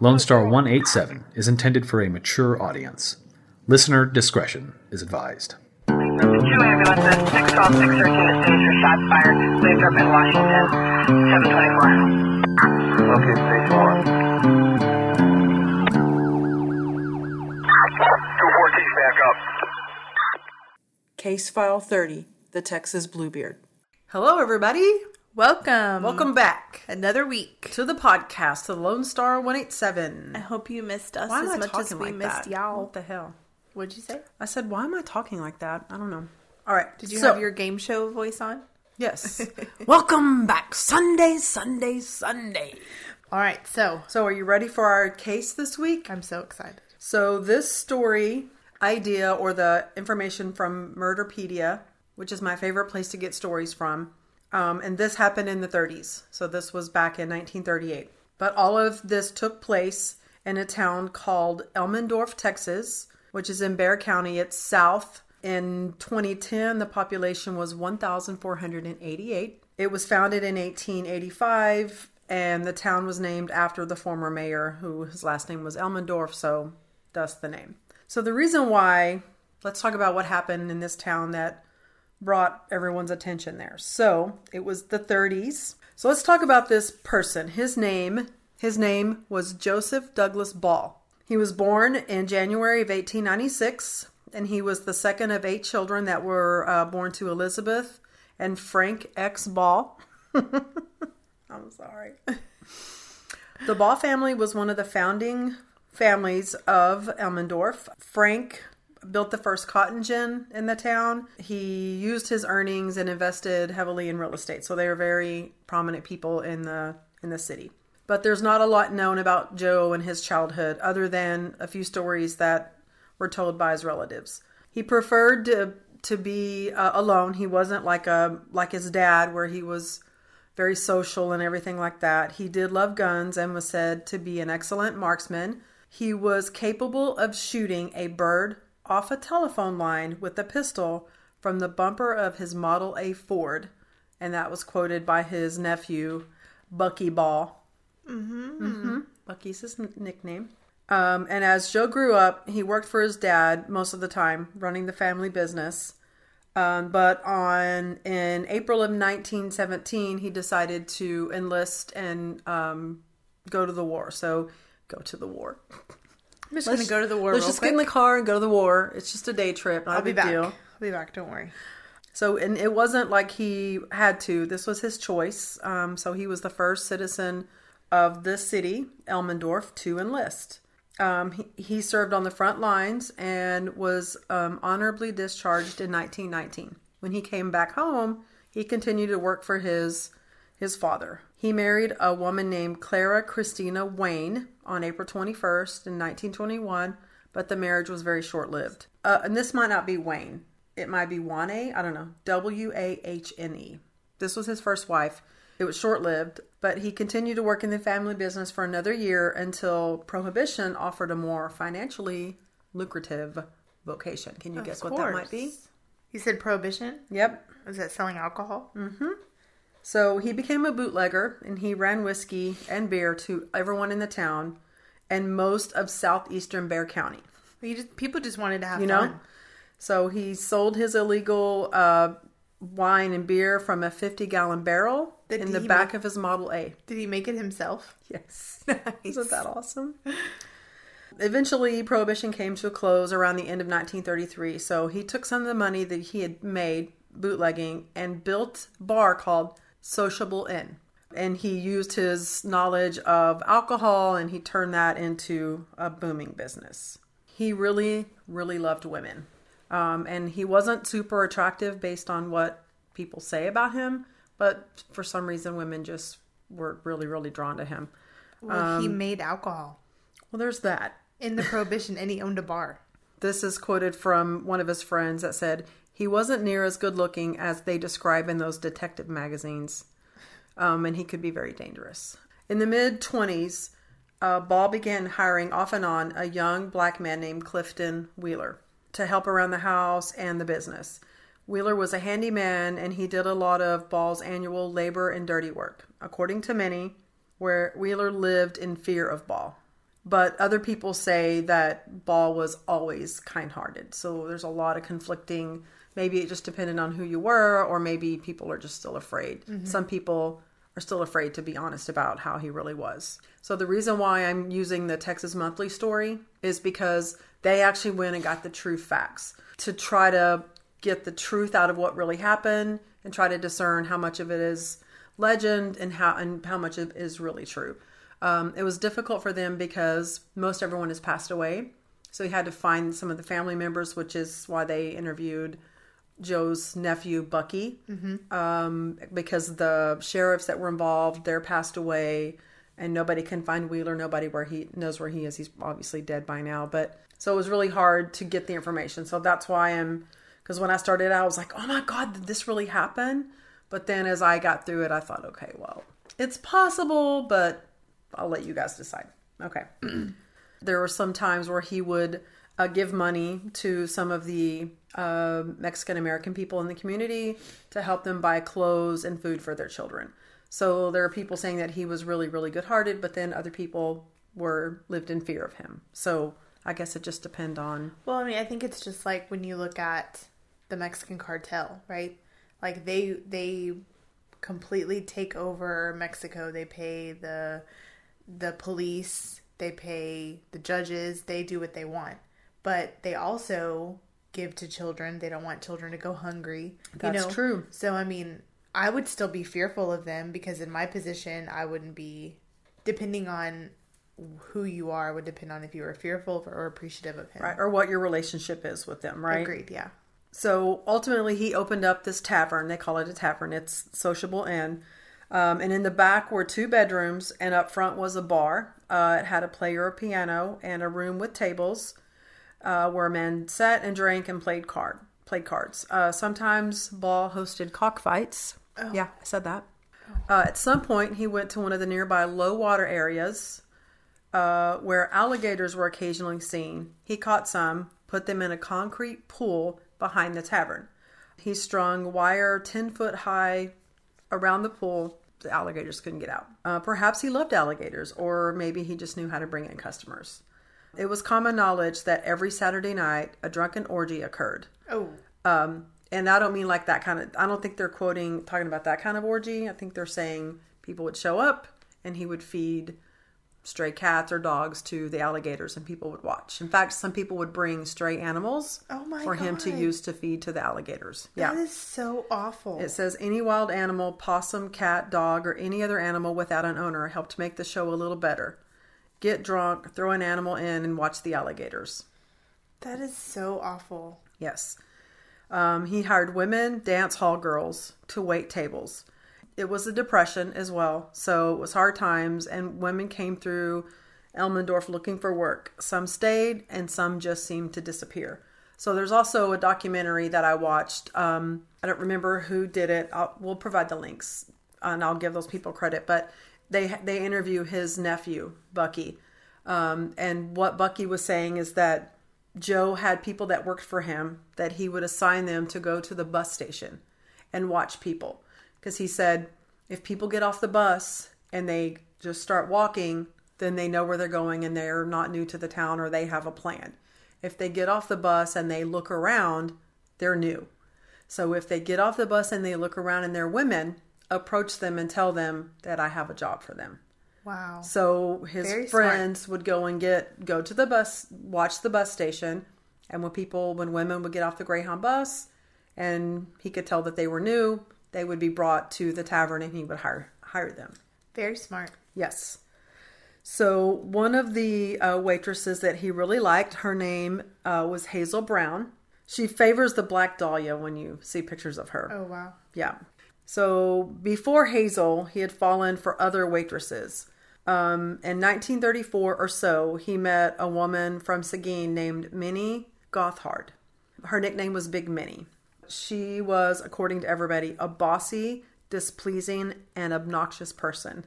Lone Star 187 is intended for a mature audience. Listener discretion is advised. Two ambulances, 612, 613 is staged for shots fired. Waves up in Washington, 724. Okay, stage one. 214, back up. Case File 30 The Texas Bluebeard. Hello, everybody. Welcome. Welcome back Another week. to the podcast, the Lone Star 187. I hope you missed us Why as much as we like missed that? y'all. What the hell? What'd you say? I said, why am I talking like that? I don't know. All right. Did you so- have your game show voice on? Yes. Welcome back. Sunday, Sunday, Sunday. All right, so So, are you ready for our case this week? I'm so excited. So, this story idea or the information from Murderpedia, which is my favorite place to get stories from, um, and this happened in the 30s. So, this was back in 1938. But all of this took place in a town called Elmendorf, Texas, which is in Bexar County. It's south. In 2010, the population was 1,488. It was founded in 1885, and the town was named after the former mayor, who his last name was Elmendorf, so thus the name. So, the reason why, let's talk about what happened in this town that brought everyone's attention there. So, it was the 30s. So, let's talk about this person. His name, his name was Joseph Douglas Ball. He was born in January of 1896, and he was the second of eight children that were uh, born to Elizabeth and Frank X. Ball. I'm sorry. The Ball family was one of the founding families of Elmendorf. Frank built the first cotton gin in the town. He used his earnings and invested heavily in real estate. So they were very prominent people in the in the city. But there's not a lot known about Joe and his childhood other than a few stories that were told by his relatives. He preferred to to be uh, alone. He wasn't like a like his dad where he was very social and everything like that. He did love guns and was said to be an excellent marksman. He was capable of shooting a bird off a telephone line with a pistol from the bumper of his Model A Ford, and that was quoted by his nephew, Bucky Ball. Mm-hmm. Bucky's his n- nickname. Um, and as Joe grew up, he worked for his dad most of the time, running the family business. Um, but on in April of 1917, he decided to enlist and um, go to the war. So go to the war. I'm just going to go to the war Let's just quick. get in the car and go to the war. It's just a day trip, not I'll a be back. deal. I'll be back. Don't worry. So, and it wasn't like he had to. This was his choice. Um, so he was the first citizen of this city, Elmendorf, to enlist. Um, he, he served on the front lines and was um, honorably discharged in 1919. When he came back home, he continued to work for his his father. He married a woman named Clara Christina Wayne on April 21st in 1921, but the marriage was very short lived. Uh, and this might not be Wayne. It might be Wane. I don't know. W A H N E. This was his first wife. It was short lived, but he continued to work in the family business for another year until Prohibition offered a more financially lucrative vocation. Can you guess what that might be? You said prohibition? Yep. Was that selling alcohol? So he became a bootlegger and he ran whiskey and beer to everyone in the town and most of southeastern Bexar County. Just, people just wanted to have You fun. know? So he sold his illegal uh, wine and beer from a 50 gallon barrel Did in the back make- of his Model A. Did he make it himself? Yes. Isn't that awesome? Eventually, Prohibition came to a close around the end of 1933. So he took some of the money that he had made bootlegging and built a bar called Sociable Inn. And he used his knowledge of alcohol and he turned that into a booming business. He really, really loved women. Um, and he wasn't super attractive based on what people say about him, but for some reason, women just were really, really drawn to him. Well, Um, he made alcohol Well, there's that. in the prohibition and he owned a bar. This is quoted from one of his friends that said, He wasn't near as good looking as they describe in those detective magazines, um, and he could be very dangerous. In the mid 20s, uh, Ball began hiring off and on a young black man named Clifton Wheeler to help around the house and the business. Wheeler was a handyman and he did a lot of Ball's annual labor and dirty work, according to many, where Wheeler lived in fear of Ball. But other people say that Ball was always kind hearted. So there's a lot of conflicting. Maybe it just depended on who you were, or maybe people are just still afraid. Some people are still afraid to be honest about how he really was. So the reason why I'm using the Texas Monthly story is because they actually went and got the true facts to try to get the truth out of what really happened and try to discern how much of it is legend and how and how much of it is really true. Um, it was difficult for them because most everyone has passed away, so he had to find some of the family members, which is why they interviewed Joe's nephew Bucky, um, because the sheriffs that were involved they're passed away, and nobody can find Wheeler. Nobody where he knows where he is. He's obviously dead by now. But so it was really hard to get the information. So that's why I'm because when I started out, I was like, oh my god, did this really happen? But then as I got through it, I thought, okay, well, it's possible, but I'll let you guys decide. Okay. there were some times where he would uh, give money to some of the uh, Mexican American people in the community to help them buy clothes and food for their children. So there are people saying that he was really, really good hearted, but then other people were lived in fear of him. So I guess it just depend on Well, I mean, I think it's just like when you look at the Mexican cartel, right? Like they they completely take over Mexico. They pay the the police, they pay the judges, they do what they want. But they also give to children. They don't want children to go hungry. That's you know? true. So I mean, I would still be fearful of them because in my position, I wouldn't be depending on who you are would depend on if you were fearful or appreciative of him. right or what your relationship is with them, right? Agreed, yeah. So ultimately, he opened up this tavern. They call it a tavern. It's sociable inn. Um, and in the back were two bedrooms, and up front was a bar. Uh, it had a player, a piano, and a room with tables uh, where men sat and drank and played card played cards. Uh, sometimes Ball hosted cockfights. Yeah, I said that. Uh, at some point, he went to one of the nearby low water areas uh, where alligators were occasionally seen. He caught some, put them in a concrete pool behind the tavern. He strung wire 10 foot high around the pool. The alligators couldn't get out. Uh, perhaps he loved alligators, or maybe he just knew how to bring in customers. It was common knowledge that every Saturday night a drunken orgy occurred. Oh, um, And I don't mean like that kind of, I don't think they're quoting, talking about that kind of orgy. I think they're saying people would show up and he would feed stray cats or dogs to the alligators and people would watch. In fact, some people would bring stray animals Oh my for him to use to feed to the alligators. Yeah. that is so awful. It says any wild animal, possum, cat, dog, or any other animal without an owner helped make the show a little better. Get drunk, throw an animal in, and watch the alligators. that is so awful. Yes. Um, he hired women, dance hall girls to wait tables. It was a depression as well, so it was hard times, and women came through Elmendorf looking for work. Some stayed, and some just seemed to disappear. So there's also a documentary that I watched. Um, I don't remember who did it. I'll, we'll provide the links, and I'll give those people credit. But they they interview his nephew Bucky, um, and what Bucky was saying is that Joe had people that worked for him that he would assign them to go to the bus station and watch people. Because he said, if people get off the bus and they just start walking, then they know where they're going and they're not new to the town or they have a plan. If they get off the bus and they look around, they're new. So if they get off the bus and they look around and they're women, approach them and tell them that I have a job for them. Wow. So his Very smart. friends would go and get go to the bus, watch the bus station, and when people when women would get off the Greyhound bus and he could tell that they were new, they would be brought to the tavern and he would hire hire them. Very smart. Yes. So one of the uh, waitresses that he really liked, her name uh, was Hazel Brown. She favors the Black Dahlia when you see pictures of her. Oh wow. Yeah. So before Hazel, he had fallen for other waitresses. Um, in 1934 or so, he met a woman from Seguin named Minnie Gotthardt. Her nickname was Big Minnie. She was, according to everybody, a bossy, displeasing, and obnoxious person.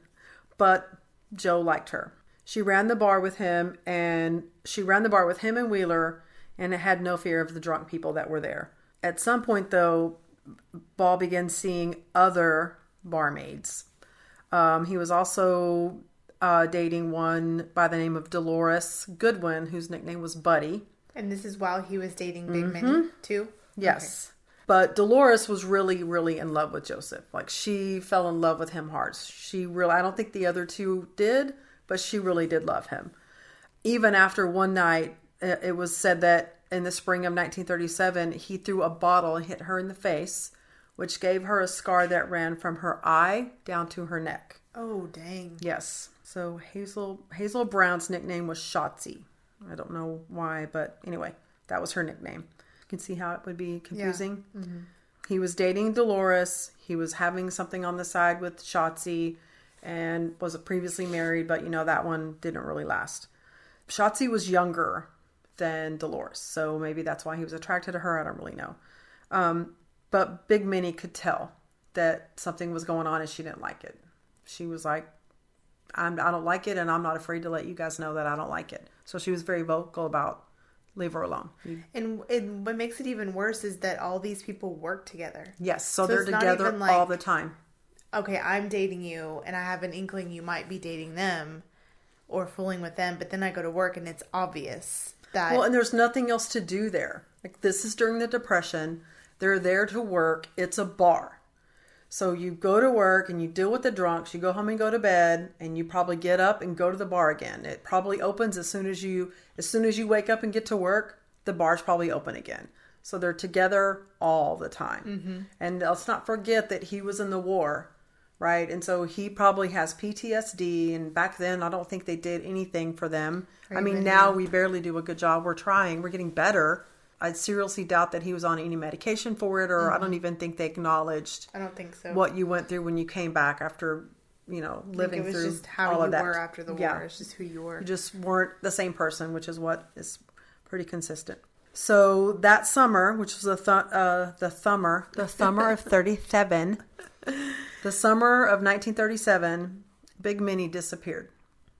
But Joe liked her. She ran the bar with him, and she ran the bar with him and Wheeler, and had no fear of the drunk people that were there. At some point, though, Ball began seeing other barmaids. Um, he was also uh, dating one by the name of Dolores Goodwin, whose nickname was Buddy. And this is while he was dating Big Minnie too. Yes. But Dolores was really, really in love with Joseph. Like she fell in love with him hard. She really, I don't think the other two did, but she really did love him. Even after one night, it was said that in the spring of 1937, he threw a bottle and hit her in the face, which gave her a scar that ran from her eye down to her neck. Oh dang. Yes. So Hazel Hazel Brown's nickname was Schatzie. I don't know why, but anyway, that was her nickname. You can see how it would be confusing. Mm-hmm. He was dating Dolores. He was having something on the side with Schatzie and was previously married, but you know that one didn't really last. Schatzie was younger than Dolores, so maybe that's why he was attracted to her. I don't really know. Um, but Big Minnie could tell that something was going on and she didn't like it. She was like, I'm, I don't like it, and I'm not afraid to let you guys know that I don't like it. So she was very vocal about leave her alone. And, and what makes it even worse is that all these people work together. Yes, so, So they're not together like- all the time. Okay, I'm dating you, and I have an inkling you might be dating them or fooling with them, but then I go to work and it's obvious that. Well, and there's nothing else to do there. Like this is during the depression. They're there to work. It's a bar. So you go to work and you deal with the drunks, you go home and go to bed, and you probably get up and go to the bar again. It probably opens as soon as you as soon as you wake up and get to work, the bar's probably open again. So they're together all the time. Mm-hmm. And let's not forget that he was in the war, right? And so he probably has PTSD and back then I don't think they did anything for them. I mean, now we barely do a good job. We're trying. We're getting better. I seriously doubt that he was on any medication for it or I don't even think they acknowledged I don't think so. what you went through when you came back after you know living through just how all you of that. were after the war. Yeah. It's just who you were. You just weren't the same person, which is what is pretty consistent. So that summer, which was the th- uh, the summer, the summer of thirty seven, the summer of nineteen thirty seven, Big Minnie disappeared.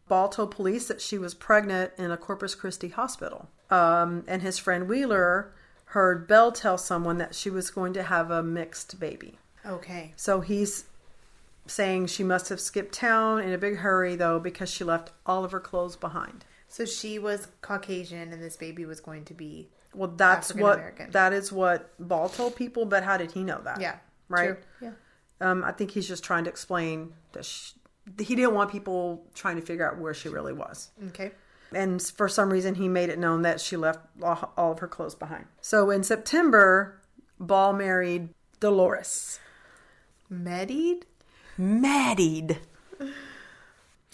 Ball told police that she was pregnant in a Corpus Christi hospital, um, and his friend Wheeler heard Bell tell someone that she was going to have a mixed baby. okay. So he's saying she must have skipped town in a big hurry, though, because she left all of her clothes behind. So she was Caucasian and this baby was going to be. Well, that's what that is what Ball told people, but how did he know that? Yeah. right. True. Yeah. Um, I think he's just trying to explain that she, he didn't want people trying to figure out where she really was. Okay. And for some reason, he made it known that she left all of her clothes behind. So in September, Ball married Dolores. Medied? married.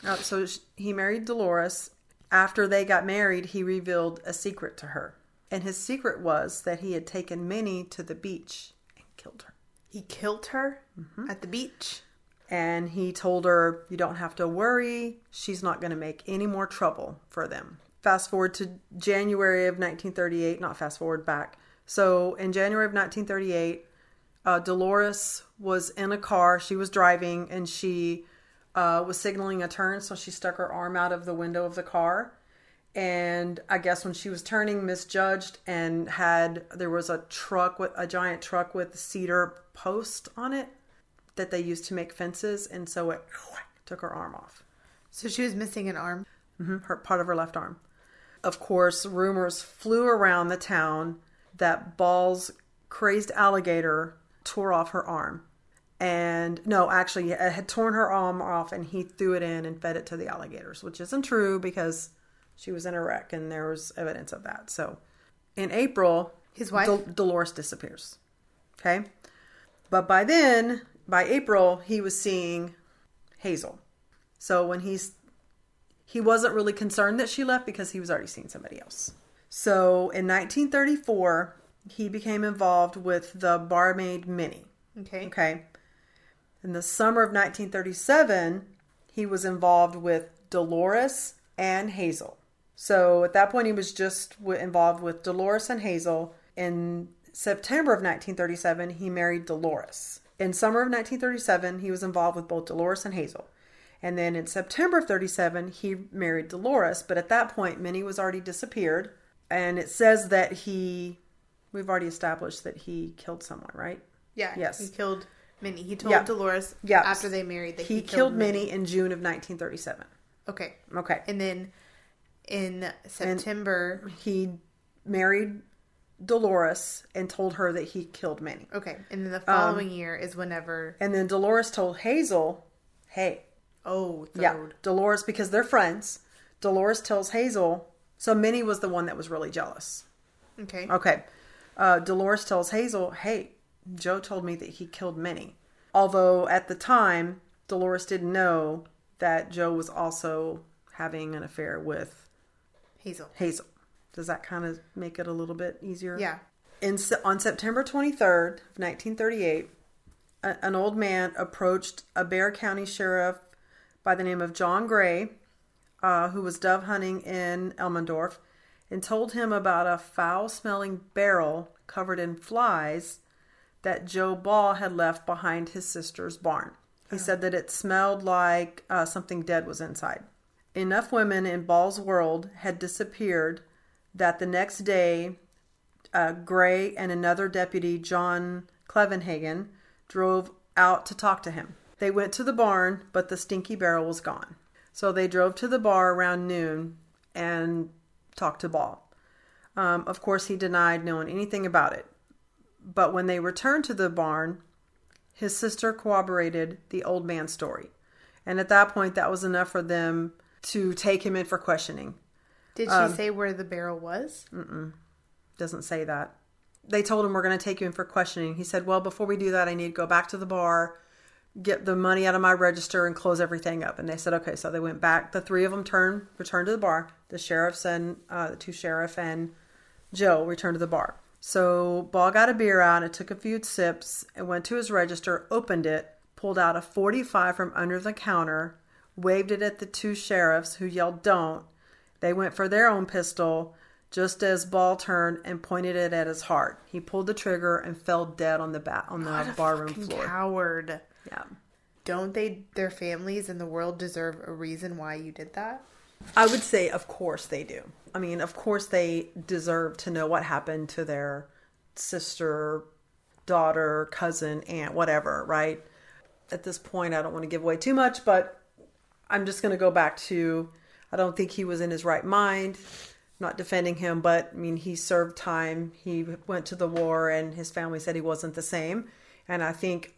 Uh, so sh- he married Dolores. After they got married, he revealed a secret to her. And his secret was that he had taken Minnie to the beach and killed her. He killed her Mm-hmm. at the beach. And he told her, You don't have to worry. She's not going to make any more trouble for them. Fast forward to January of 1938, not fast forward back. So in January of 1938, uh, Dolores was in a car. She was driving and she uh, was signaling a turn. So she stuck her arm out of the window of the car. And I guess when she was turning, misjudged and had there was a truck with a giant truck with cedar post on it that they used to make fences, and so it took her arm off, So she was missing an arm. Mm-hmm, her part of her left arm. Of course, rumors flew around the town that Ball's crazed alligator tore off her arm, and no, actually, it had torn her arm off, and he threw it in and fed it to the alligators, which isn't true because she was in a wreck, and there was evidence of that. So, in April, His wife? Dol- Dolores disappears. Okay. But by then, by April, he was seeing Hazel. So when he's he wasn't really concerned that she left because he was already seeing somebody else. So in 1934, he became involved with the barmaid Minnie. Okay. Okay. In the summer of 1937, he was involved with Dolores and Hazel. So at that point, he was just w- involved with Dolores and Hazel. In September of 1937, he married Dolores. In summer of 1937, he was involved with both Dolores and Hazel. And then in September of 37, he married Dolores. But at that point, Minnie was already disappeared. And it says that he, we've already established that he killed someone, right? Yeah. Yes. He killed Minnie. He told Yeah. Dolores Yeah. after they married that he, he, killed Minnie in June of 1937. Okay. Okay. And then in September. He married Dolores and told her that he killed Minnie. okay. And then the Um, following year is whenever. And then Dolores told Hazel, "Hey, Oh, third. yeah, Dolores because they're friends. Dolores tells Hazel. So Minnie was the one that was really jealous. Okay. Okay. Uh, Dolores tells Hazel, "Hey, Joe told me that he killed Minnie." Although at the time, Dolores didn't know that Joe was also having an affair with Hazel. Hazel. Does that kind of make it a little bit easier? Yeah. In, on September 23rd, 1938, a, an old man approached a Bexar County sheriff by the name of John Gray, uh, who was dove hunting in Elmendorf, and told him about a foul smelling barrel covered in flies that Joe Ball had left behind his sister's barn. He said that it smelled like uh, something dead was inside. Enough women in Ball's world had disappeared that the next day uh, Gray and another deputy, John Klevenhagen, drove out to talk to him. They went to the barn, but the stinky barrel was gone. So they drove to the bar around noon and talked to Ball. Um, of course, he denied knowing anything about it. But when they returned to the barn, his sister corroborated the old man's story. And at that point, that was enough for them to take him in for questioning. Did she Um, say where the barrel was? doesn't say that. They told him we're going to take you in for questioning. He said, "Well, before we do that, I need to go back to the bar, get the money out of my register, and close everything up." And they said, "Okay." So they went back. The three of them turned, returned to the bar. The sheriffs and uh, the two sheriff and Joe returned to the bar. So Ball got a beer out and took a few sips and went to his register, opened it, pulled out a 45 from under the counter, waved it at the two sheriffs who yelled, Don't. They went for their own pistol just as Ball turned and pointed it at his heart. He pulled the trigger and fell dead on the ba- on the What barroom floor. Coward. Yeah. Don't they, their families and the world deserve a reason why you did that? I would say, of course they do. I mean, of course they deserve to know what happened to their sister, daughter, cousin, aunt, whatever, right? At this point, I don't want to give away too much, but I'm just going to go back to I don't think he was in his right mind. Not defending him, but I mean, he served time. He went to the war, and his family said he wasn't the same. And I think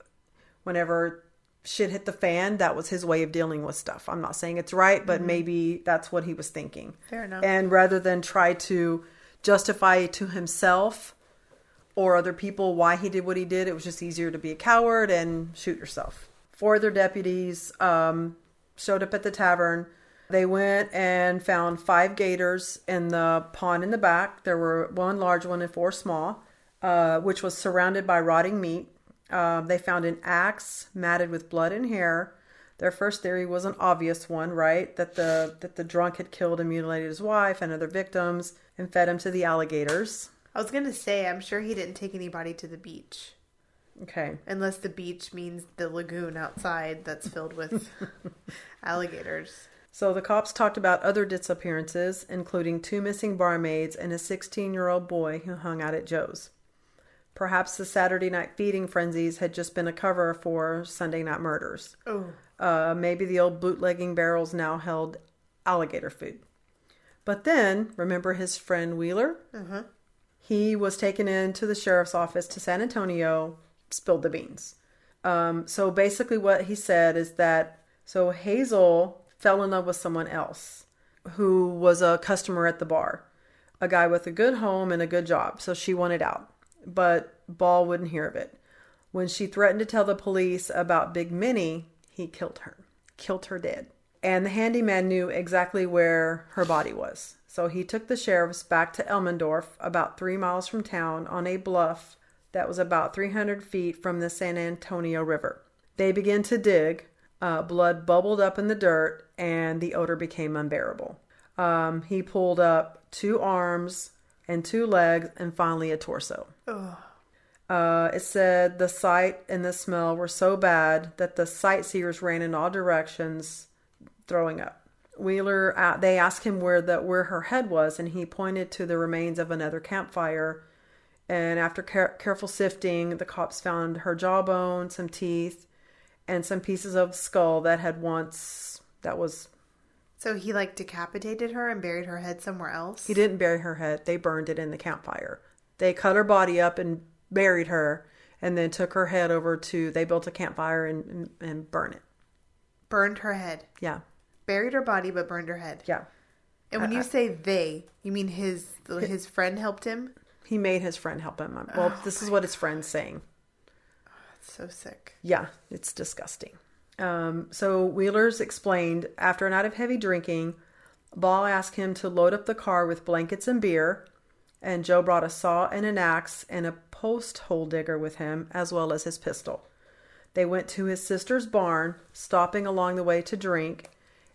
whenever shit hit the fan, that was his way of dealing with stuff. I'm not saying it's right, but maybe that's what he was thinking. Fair enough. And rather than try to justify to himself or other people why he did what he did, it was just easier to be a coward and shoot yourself. Four other deputies um, showed up at the tavern. They went and found five gators in the pond in the back. There were one large one and four small, uh, which was surrounded by rotting meat. Uh, they found an axe matted with blood and hair. Their first theory was an obvious one, right? That the that the drunk had killed and mutilated his wife and other victims and fed him to the alligators. I was gonna say, I'm sure he didn't take anybody to the beach, Okay. unless the beach means the lagoon outside that's filled with alligators. So the cops talked about other disappearances, including two missing barmaids and a 16 year old boy who hung out at Joe's. Perhaps the Saturday night feeding frenzies had just been a cover for Sunday night murders. Oh, Uh, maybe the old bootlegging barrels now held alligator food. But then, remember his friend Wheeler? uh-huh. He was taken into the sheriff's office to San Antonio, spilled the beans. Um, so basically, what he said is that so Hazel fell in love with someone else who was a customer at the bar, a guy with a good home and a good job. So she wanted out, but Ball wouldn't hear of it. When she threatened to tell the police about Big Minnie, he killed her, killed her dead. And the handyman knew exactly where her body was. So he took the sheriffs back to Elmendorf, about three miles from town, on a bluff that was about 300 feet from the San Antonio River. They began to dig. Uh, blood bubbled up in the dirt, and the odor became unbearable. Um, he pulled up two arms and two legs, and finally a torso. Uh, it said the sight and the smell were so bad that the sightseers ran in all directions, throwing up. Wheeler, uh, they asked him where the where her head was, and he pointed to the remains of another campfire And after care- careful sifting, the cops found her jawbone, some teeth, and some pieces of skull that had once that was So he like decapitated her and buried her head somewhere else. he didn't bury her head. They burned it in the campfire. They cut her body up and buried her, and then took her head over to. They built a campfire and and, and burn it. burned her head, Yeah, buried her body, but burned her head. yeah. And when you say they, you mean his his friend helped him? He made his friend help him. Well, this is what his friend's saying. That's so sick. Yeah, it's disgusting. Um, so Wheeler's explained after a night of heavy drinking, Ball asked him to load up the car with blankets and beer, and Joe brought a saw and an axe and a post hole digger with him, as well as his pistol. They went to his sister's barn, stopping along the way to drink,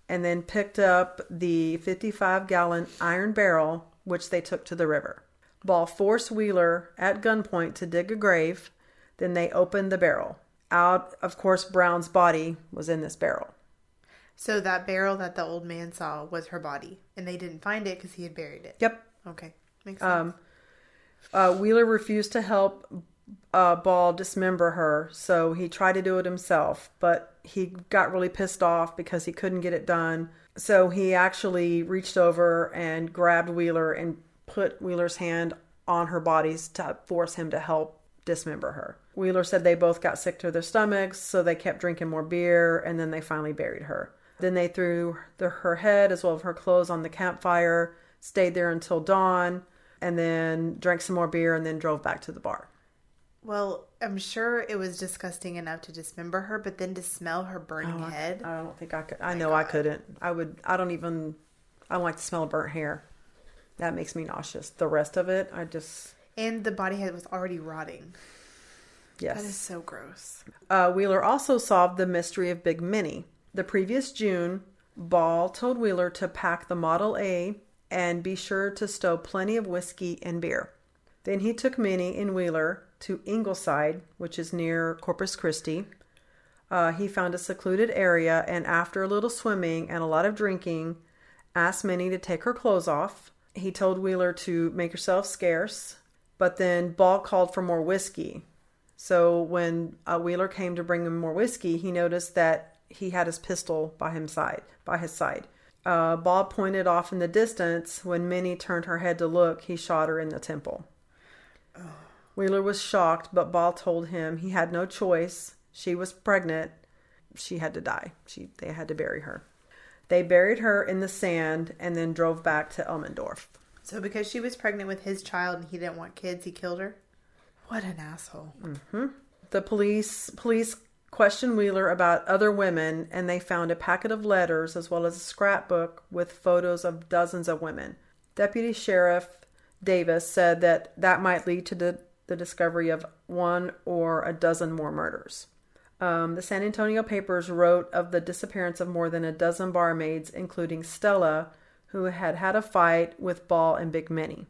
and then picked up the 55 gallon iron barrel, which they took to the river. Ball forced Wheeler at gunpoint to dig a grave. Then they opened the barrel. Out, of course, Brown's body was in this barrel. So that barrel that the old man saw was her body, and they didn't find it because he had buried it. Yep. Okay, makes sense. Uh, Wheeler refused to help uh, Ball dismember her, so he tried to do it himself, but he got really pissed off because he couldn't get it done. So he actually reached over and grabbed Wheeler and put Wheeler's hand on her bodies to force him to help dismember her. Wheeler said they both got sick to their stomachs, so they kept drinking more beer, and then they finally buried her. Then they threw the, her head as well as her clothes on the campfire, stayed there until dawn, and then drank some more beer, and then drove back to the bar. well, I'm sure it was disgusting enough to dismember her, but then to smell her burning oh, head. I don't think I could. I know I couldn't. I would. I don't even. I don't like the smell of burnt hair. That makes me nauseous. The rest of it, I just and the body head was already rotting. yes. That is so gross. Uh, Wheeler also solved the mystery of Big Minnie. The previous June, Ball told Wheeler to pack the Model A and be sure to stow plenty of whiskey and beer. Then he took Minnie and Wheeler to Ingleside, which is near Corpus Christi. Uh, he found a secluded area and, after a little swimming and a lot of drinking, asked Minnie to take her clothes off. He told Wheeler to make herself scarce, but then Ball called for more whiskey. So when uh, Wheeler came to bring him more whiskey, he noticed that he had his pistol by his side. By his side, uh, Bob pointed off in the distance. When Minnie turned her head to look, he shot her in the temple. Wheeler was shocked, but Ball told him he had no choice. She was pregnant. She had to die. She they had to bury her. They buried her in the sand and then drove back to Elmendorf. So because she was pregnant with his child and he didn't want kids, he killed her. What an asshole. Mm-hmm. The police police questioned Wheeler about other women and they found a packet of letters as well as a scrapbook with photos of dozens of women. Deputy Sheriff Davis said that that might lead to the, the discovery of one or a dozen more murders. Um, the San Antonio papers wrote of the disappearance of more than a dozen barmaids, including Stella, who had had a fight with Ball and Big Minnie.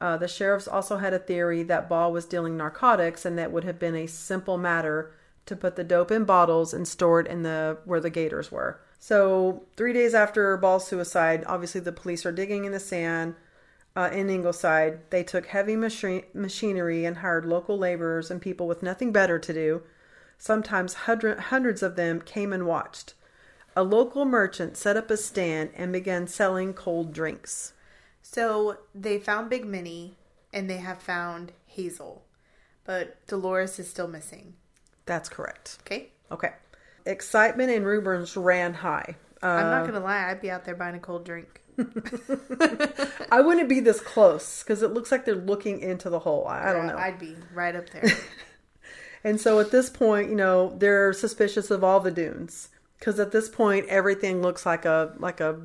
Uh, the sheriffs also had a theory that Ball was dealing narcotics and that would have been a simple matter to put the dope in bottles and store it in the where the gators were. So three days after Ball's suicide, obviously the police are digging in the sand uh, in Ingleside. They took heavy machi- machinery and hired local laborers and people with nothing better to do. Sometimes hundred- hundreds of them came and watched. A local merchant set up a stand and began selling cold drinks. So they found Big Minnie and they have found Hazel, but Dolores is still missing. That's correct. Okay. Okay. Excitement in Rubens ran high. I'm Uh, not gonna lie, I'd be out there buying a cold drink. I wouldn't be this close because it looks like they're looking into the hole. I, I don't know. I'd be right up there. And so at this point, you know, they're suspicious of all the dunes because at this point, everything looks like a like a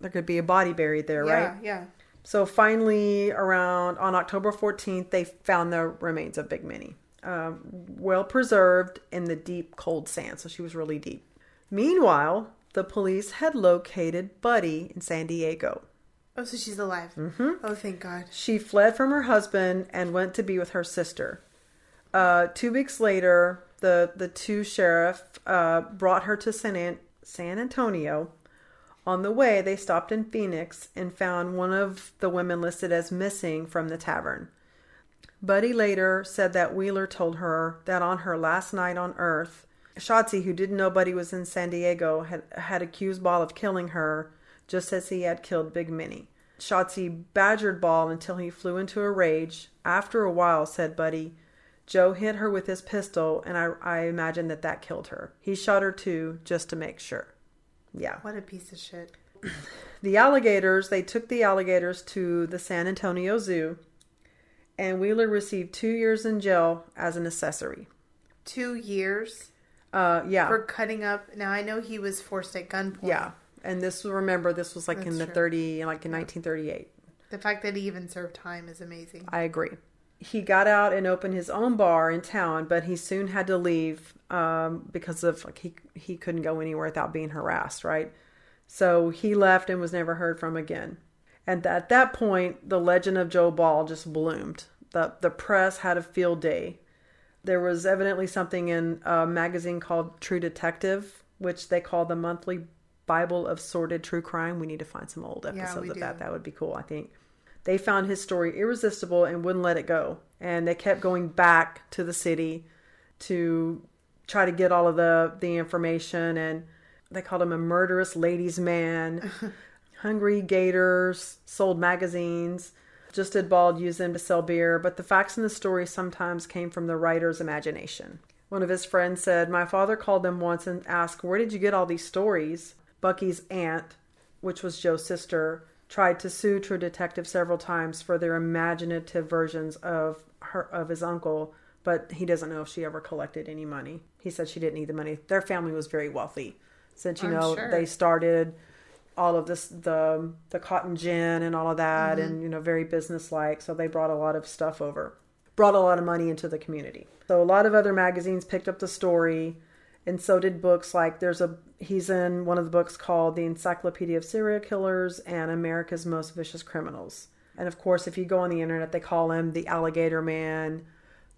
there could be a body buried there, yeah, right? yeah. So finally, around on October 14th, they found the remains of Big Minnie, um, well preserved in the deep, cold sand. So she was really deep. Meanwhile, the police had located Buddy in San Diego. Oh, so she's alive. Mm-hmm. Oh, thank God. She fled from her husband and went to be with her sister. Uh, two weeks later, the the two sheriff uh, brought her to San An- San Antonio. On the way, they stopped in Phoenix and found one of the women listed as missing from the tavern. Buddy later said that Wheeler told her that on her last night on Earth, Schatzie, who didn't know Buddy was in San Diego, had, had accused Ball of killing her just as he had killed Big Minnie. Schatzie badgered Ball until he flew into a rage. After a while, said Buddy, Joe hit her with his pistol, and I, I imagine that that killed her. He shot her too, just to make sure. Yeah. What a piece of shit. The alligators, they took the alligators to the San Antonio Zoo, and Wheeler received two years in jail as an accessory. Two years Uh, yeah. for cutting up. Now I know he was forced at gunpoint. yeah. And this, remember, this was like in the true. 30, like in 1938. The fact that he even served time is amazing. I agree. He got out and opened his own bar in town, but he soon had to leave um, because of like he he couldn't go anywhere without being harassed, right? So he left and was never heard from again. And at that point, the legend of Joe Ball just bloomed. the The press had a field day. There was evidently something in a magazine called True Detective, which they call the monthly Bible of sordid true crime. We need to find some old episodes we of that. That would be cool, I think. They found his story irresistible and wouldn't let it go. And they kept going back to the city to try to get all of the, the information. And they called him a murderous ladies' man. Hungry gators, sold magazines. Just did Bald use them to sell beer, but the facts in the story sometimes came from the writer's imagination. One of his friends said, My father called them once and asked, Where did you get all these stories? Bucky's aunt, which was Joe's sister, tried to sue True Detective several times for their imaginative versions of her of his uncle, but he doesn't know if she ever collected any money. He said she didn't need the money. Their family was very wealthy. Since you I'm know sure. they started all of this the the cotton gin and all of that Mm-hmm. and you know very businesslike so they brought a lot of stuff over brought a lot of money into the community so a lot of other magazines picked up the story and so did books like there's a he's in one of the books called the encyclopedia of serial killers and america's most vicious criminals and of course if you go on the internet they call him the alligator man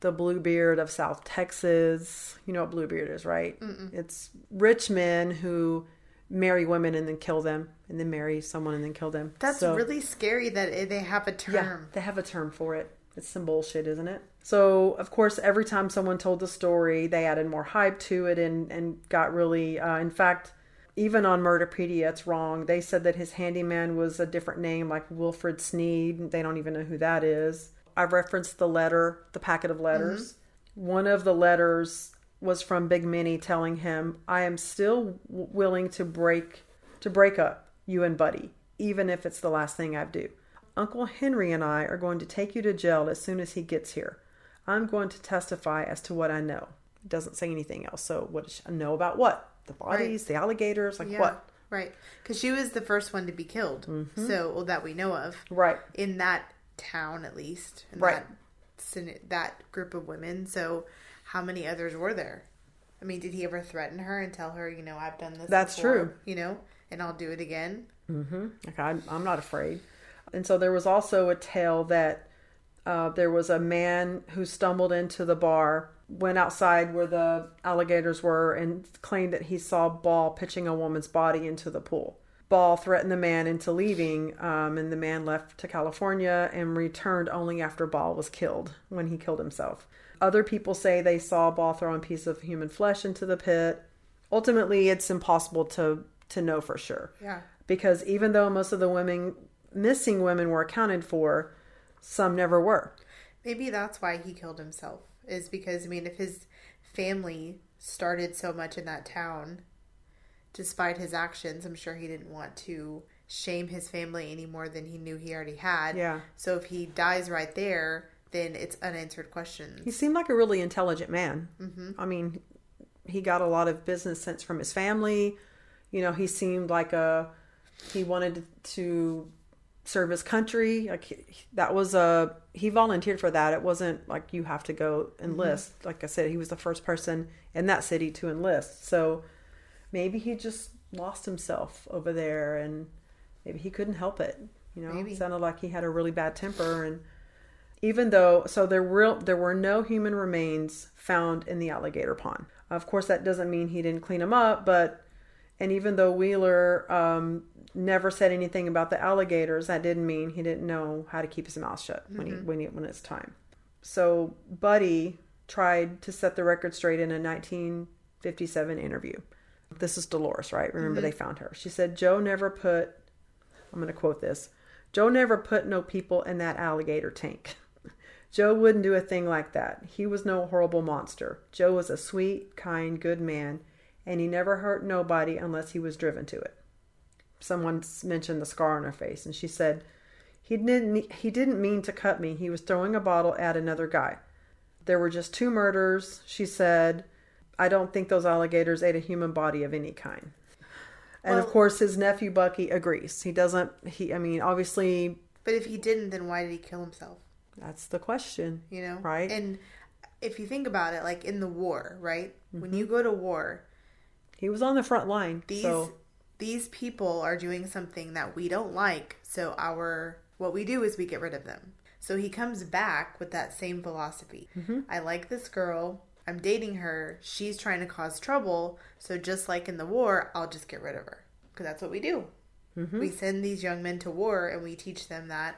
the bluebeard of south texas you know what bluebeard is right it's rich men who marry women and then kill them and then marry someone and then kill them That's So- really scary that they have a term. yeah, they have a term for it. It's some bullshit, isn't it? So, of course, every time someone told the story, they added more hype to it and, and got really. Uh, in fact, even on Murderpedia, it's wrong. They said that his handyman was a different name, like Wilfred Sneed. They don't even know who that is. I referenced the letter, the packet of letters. One of the letters was from Big Minnie telling him, "I am still w- willing to break to break up you and Buddy, even if it's the last thing I do. Uncle Henry and I are going to take you to jail as soon as he gets here. I'm going to testify as to what I know." It doesn't say anything else. So, what does she know about what? The bodies, the alligators, like Yeah, what? Right. Because she was the first one to be killed. Mm-hmm. So, well, that we know of. Right. In that town, at least. Right. That, that group of women. So, how many others were there? I mean, did he ever threaten her and tell her, you know, I've done this? That's before, true. You know, and I'll do it again. Like I'm, I'm not afraid. And so there was also a tale that uh, there was a man who stumbled into the bar, went outside where the alligators were, and claimed that he saw Ball pitching a woman's body into the pool. Ball threatened the man into leaving, um, and the man left to California and returned only after Ball was killed when he killed himself. Other people say they saw Ball throw a piece of human flesh into the pit. Ultimately, it's impossible to to know for sure Yeah. because even though most of the women missing women were accounted for some never were Maybe that's why he killed himself. Is because I mean, if his family started so much in that town, despite his actions, I'm sure he didn't want to shame his family any more than he knew he already had. Yeah. So if he dies right there, then it's unanswered questions. he seemed like a really intelligent man mm-hmm. i mean he got a lot of business sense from his family you know he seemed like a he wanted to serve his country like he, that was a he volunteered for that. It wasn't like you have to go enlist. Like i said he was the first person in that city to enlist. So maybe he just lost himself over there and maybe he couldn't help it you know? Maybe. it sounded like he had a really bad temper and even though so there were there were no human remains found in the alligator pond. Of course that doesn't mean he didn't clean them up but and even though wheeler um, never said anything about the alligators that didn't mean he didn't know how to keep his mouth shut when he mm-hmm. when he when it's time So Buddy tried to set the record straight in a 1957 interview. This is Dolores, right? Remember mm-hmm. they found her. She said Joe never put I'm going to quote this. Joe never put no people in that alligator tank. Joe wouldn't do a thing like that. He was no horrible monster. Joe was a sweet, kind, good man, and he never hurt nobody unless he was driven to it. Someone mentioned the scar on her face, and she said, "He didn't. He didn't mean to cut me. He was throwing a bottle at another guy. There were just two murders." She said, "I don't think those alligators ate a human body of any kind." And of course, his nephew Bucky agrees. He doesn't. He. I mean, obviously, But if he didn't, then why did he kill himself? that's the question. You know, Right. And if you think about it, like in the war, right? When Mm-hmm. you go to war, He was on the front line. these so these people are doing something that we don't like. So our what we do is we get rid of them. So he comes back with that same philosophy. Mm-hmm. I like this girl. I'm dating her. She's trying to cause trouble. So just like in the war, I'll just get rid of her because that's what we do. Mm-hmm. We send these young men to war and we teach them that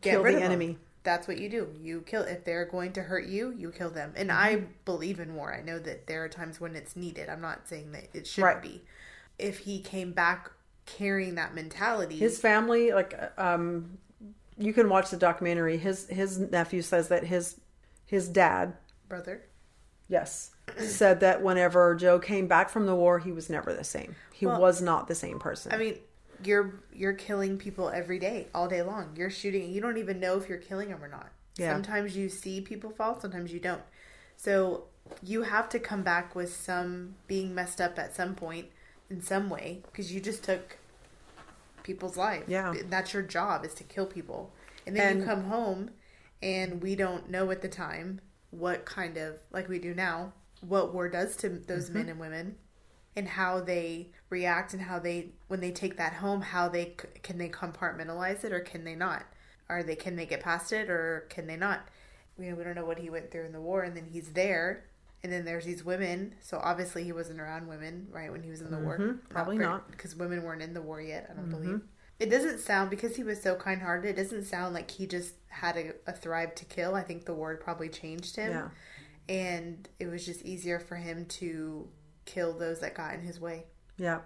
get Kill rid the of them. enemy. That's what you do. You kill if they're going to hurt you, you kill them. And I Mm-hmm. believe in war. I know that there are times when it's needed. I'm not saying that it shouldn't Right. be. If he came back carrying that mentality, his family, like, um, you can watch the documentary. His his nephew says that his his dad, brother, yes, said that whenever Joe came back from the war, he was never the same. He Well, was not the same person. I mean, you're you're killing people every day, all day long. You're shooting. You don't even know if you're killing them or not. Yeah. Sometimes you see people fall. Sometimes you don't. So you have to come back with some being messed up at some point in some way because you just took people's lives. Yeah. that's your job is to kill people, and then you come home, and we don't know at the time what kind of like we do now what war does to those Mm-hmm. men and women and how they react and how they when they take that home how they can they compartmentalize it or can they not are they can they get past it or can they not you know we don't know what he went through in the war and then he's there and then there's these women so obviously he wasn't around women right when he was in the war Mm-hmm. probably not. Mm-hmm. because women weren't in the war yet i don't believe it doesn't sound because he was so kind-hearted it doesn't sound like he just had a, a thrive to kill i think the war probably changed him Yeah. and it was just easier for him to kill those that got in his way Yeah.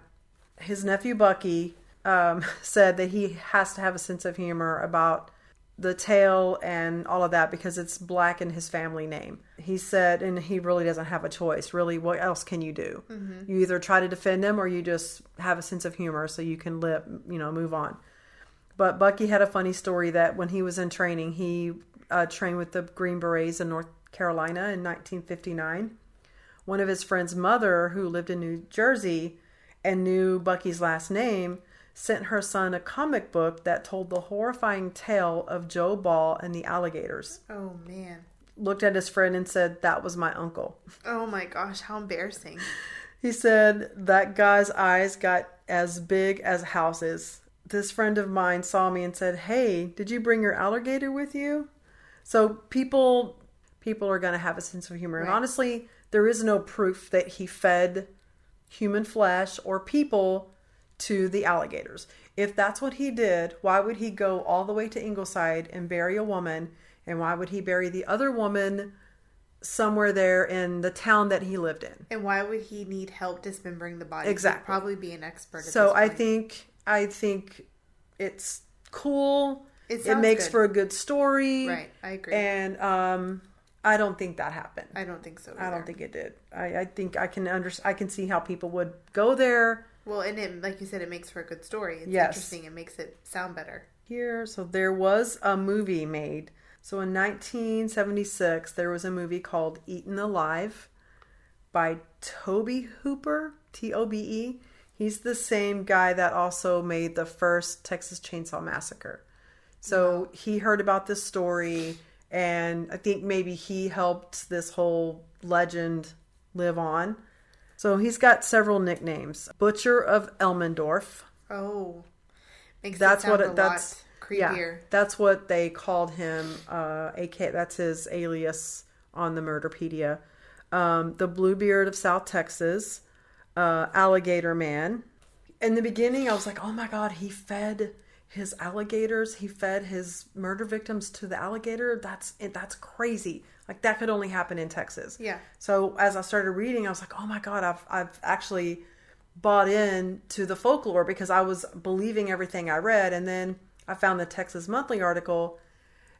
His nephew Bucky um, said that he has to have a sense of humor about the tale and all of that because it's black in his family name. He said, and he really doesn't have a choice. Really, what else can you do? You either try to defend him or you just have a sense of humor so you can live, you know, move on. But Bucky had a funny story that when he was in training, he uh, trained with the Green Berets in North Carolina in 1959 one of his friend's mother, who lived in New Jersey and knew Bucky's last name, sent her son a comic book that told the horrifying tale of Joe Ball and the alligators. oh man Looked at his friend and said, That was my uncle. oh my gosh how embarrassing He said, That guy's eyes got as big as houses. This friend of mine saw me and said, Hey, did you bring your alligator with you? So people people are gonna have a sense of humor. And honestly, there is no proof that he fed human flesh or people to the alligators. If that's what he did, why would he go all the way to Ingleside and bury a woman? And why would he bury the other woman somewhere there in the town that he lived in? and why would he need help dismembering the body Exactly. He'd probably be an expert at So this I think I think it's cool. It It, makes good. for a good story. Right, I agree. And um, I don't think that happened. i don't think so I don't think it did. I, I think I can under I can see how people would go there well and it like you said it makes for a good story it's Yes. interesting it makes it sound better here. So there was a movie made. So in 1976, there was a movie called Eaten Alive by Tobe Hooper, T O B E. He's the same guy that also made the first Texas Chainsaw Massacre. So he heard about this story, and I think maybe he helped this whole legend live on. So he's got several nicknames Butcher of Elmendorf. oh makes That's what a it, that's lot creepier Yeah, that's what they called him. Uh, AK, that's his alias on the Murderpedia. Um, the Bluebeard of South Texas, uh, Alligator Man. In the beginning, I was like, oh my god, he fed his alligators. He fed his murder victims to the alligator. That's that's crazy. Like that could only happen in Texas. Yeah. So as I started reading, I was like, oh my god, I've I've actually bought in to the folklore because I was believing everything I read, and then I found the Texas Monthly article,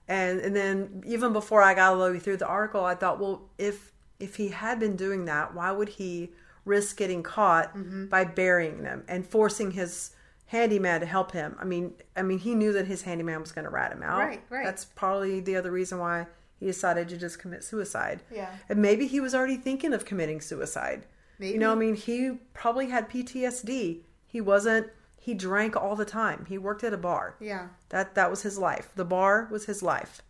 and and then even before I got all the way through the article, I thought, well, if if he had been doing that, why would he risk getting caught mm-hmm. by burying them and forcing his handyman to help him? I mean, I mean, he knew that his handyman was going to rat him out. Right, right. That's probably the other reason why he decided to just commit suicide. Yeah. And maybe he was already thinking of committing suicide. Maybe. You know, I mean, he probably had PTSD. He wasn't. He drank all the time. He worked at a bar. Yeah. That that was his life. The bar was his life.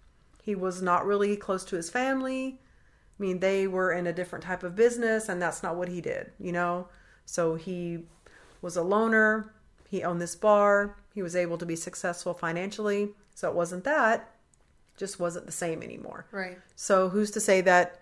He was not really close to his family. I mean, they were in a different type of business, and that's not what he did. You know, so he was a loner. He owned this bar. He was able to be successful financially. So it wasn't that. Just wasn't the same anymore. Right. So who's to say that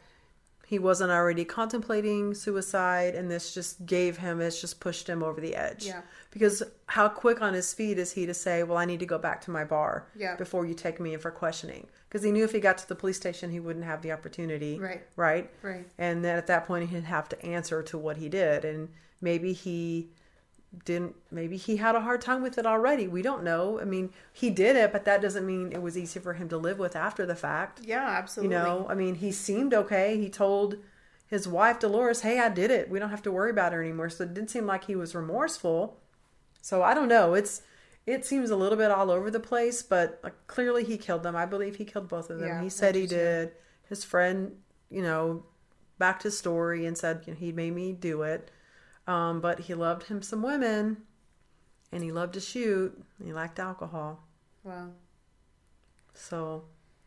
he wasn't already contemplating suicide and this just gave him it's just pushed him over the edge. Yeah. Because how quick on his feet is he to say, "Well, I need to go back to my bar Yeah. before you take me in for questioning." Because he knew if he got to the police station, he wouldn't have the opportunity. Right. Right. Right. And then at that point, he'd have to answer to what he did, and maybe he didn't maybe he had a hard time with it already we don't know i mean he did it but that doesn't mean it was easy for him to live with after the fact Yeah, absolutely. you know, I mean, he seemed okay. He told his wife Dolores, "Hey, I did it. We don't have to worry about her anymore." So it didn't seem like he was remorseful. So I don't know. It's it seems a little bit all over the place, but like, clearly he killed them. I believe he killed both of them. Yeah, he said he did. His friend, you know, backed his story and said you know, he made me do it. Um, but he loved him some women, and he loved to shoot. He liked alcohol. Wow. So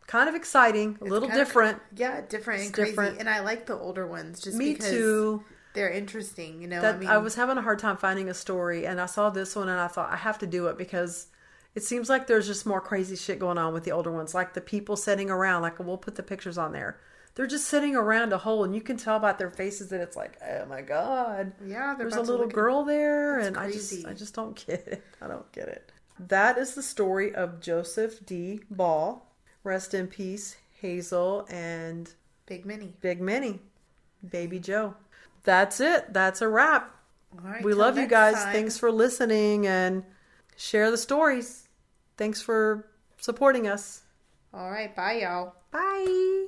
kind of exciting, a little Kind of- different. yeah, different It's and crazy. different. And I like the older ones just Me because too. they're interesting. You know, that I mean, I was having a hard time finding a story, and I saw this one, and I thought I have to do it because it seems like there's just more crazy shit going on with the older ones, like the people sitting around. Like we'll put the pictures on there. They're just sitting around a hole, and you can tell about their faces that it's like, oh my god, Yeah, there's a little look at- girl there, That's and I just. I just don't get it. I don't get it. That is the story of Joseph D. Ball. Rest in peace, Hazel and Big Minnie. Big Minnie, Baby Joe. That's it. That's a wrap. All right, we love you guys. time. Thanks for listening and share the stories. Thanks for supporting us. All right, bye, y'all. Bye.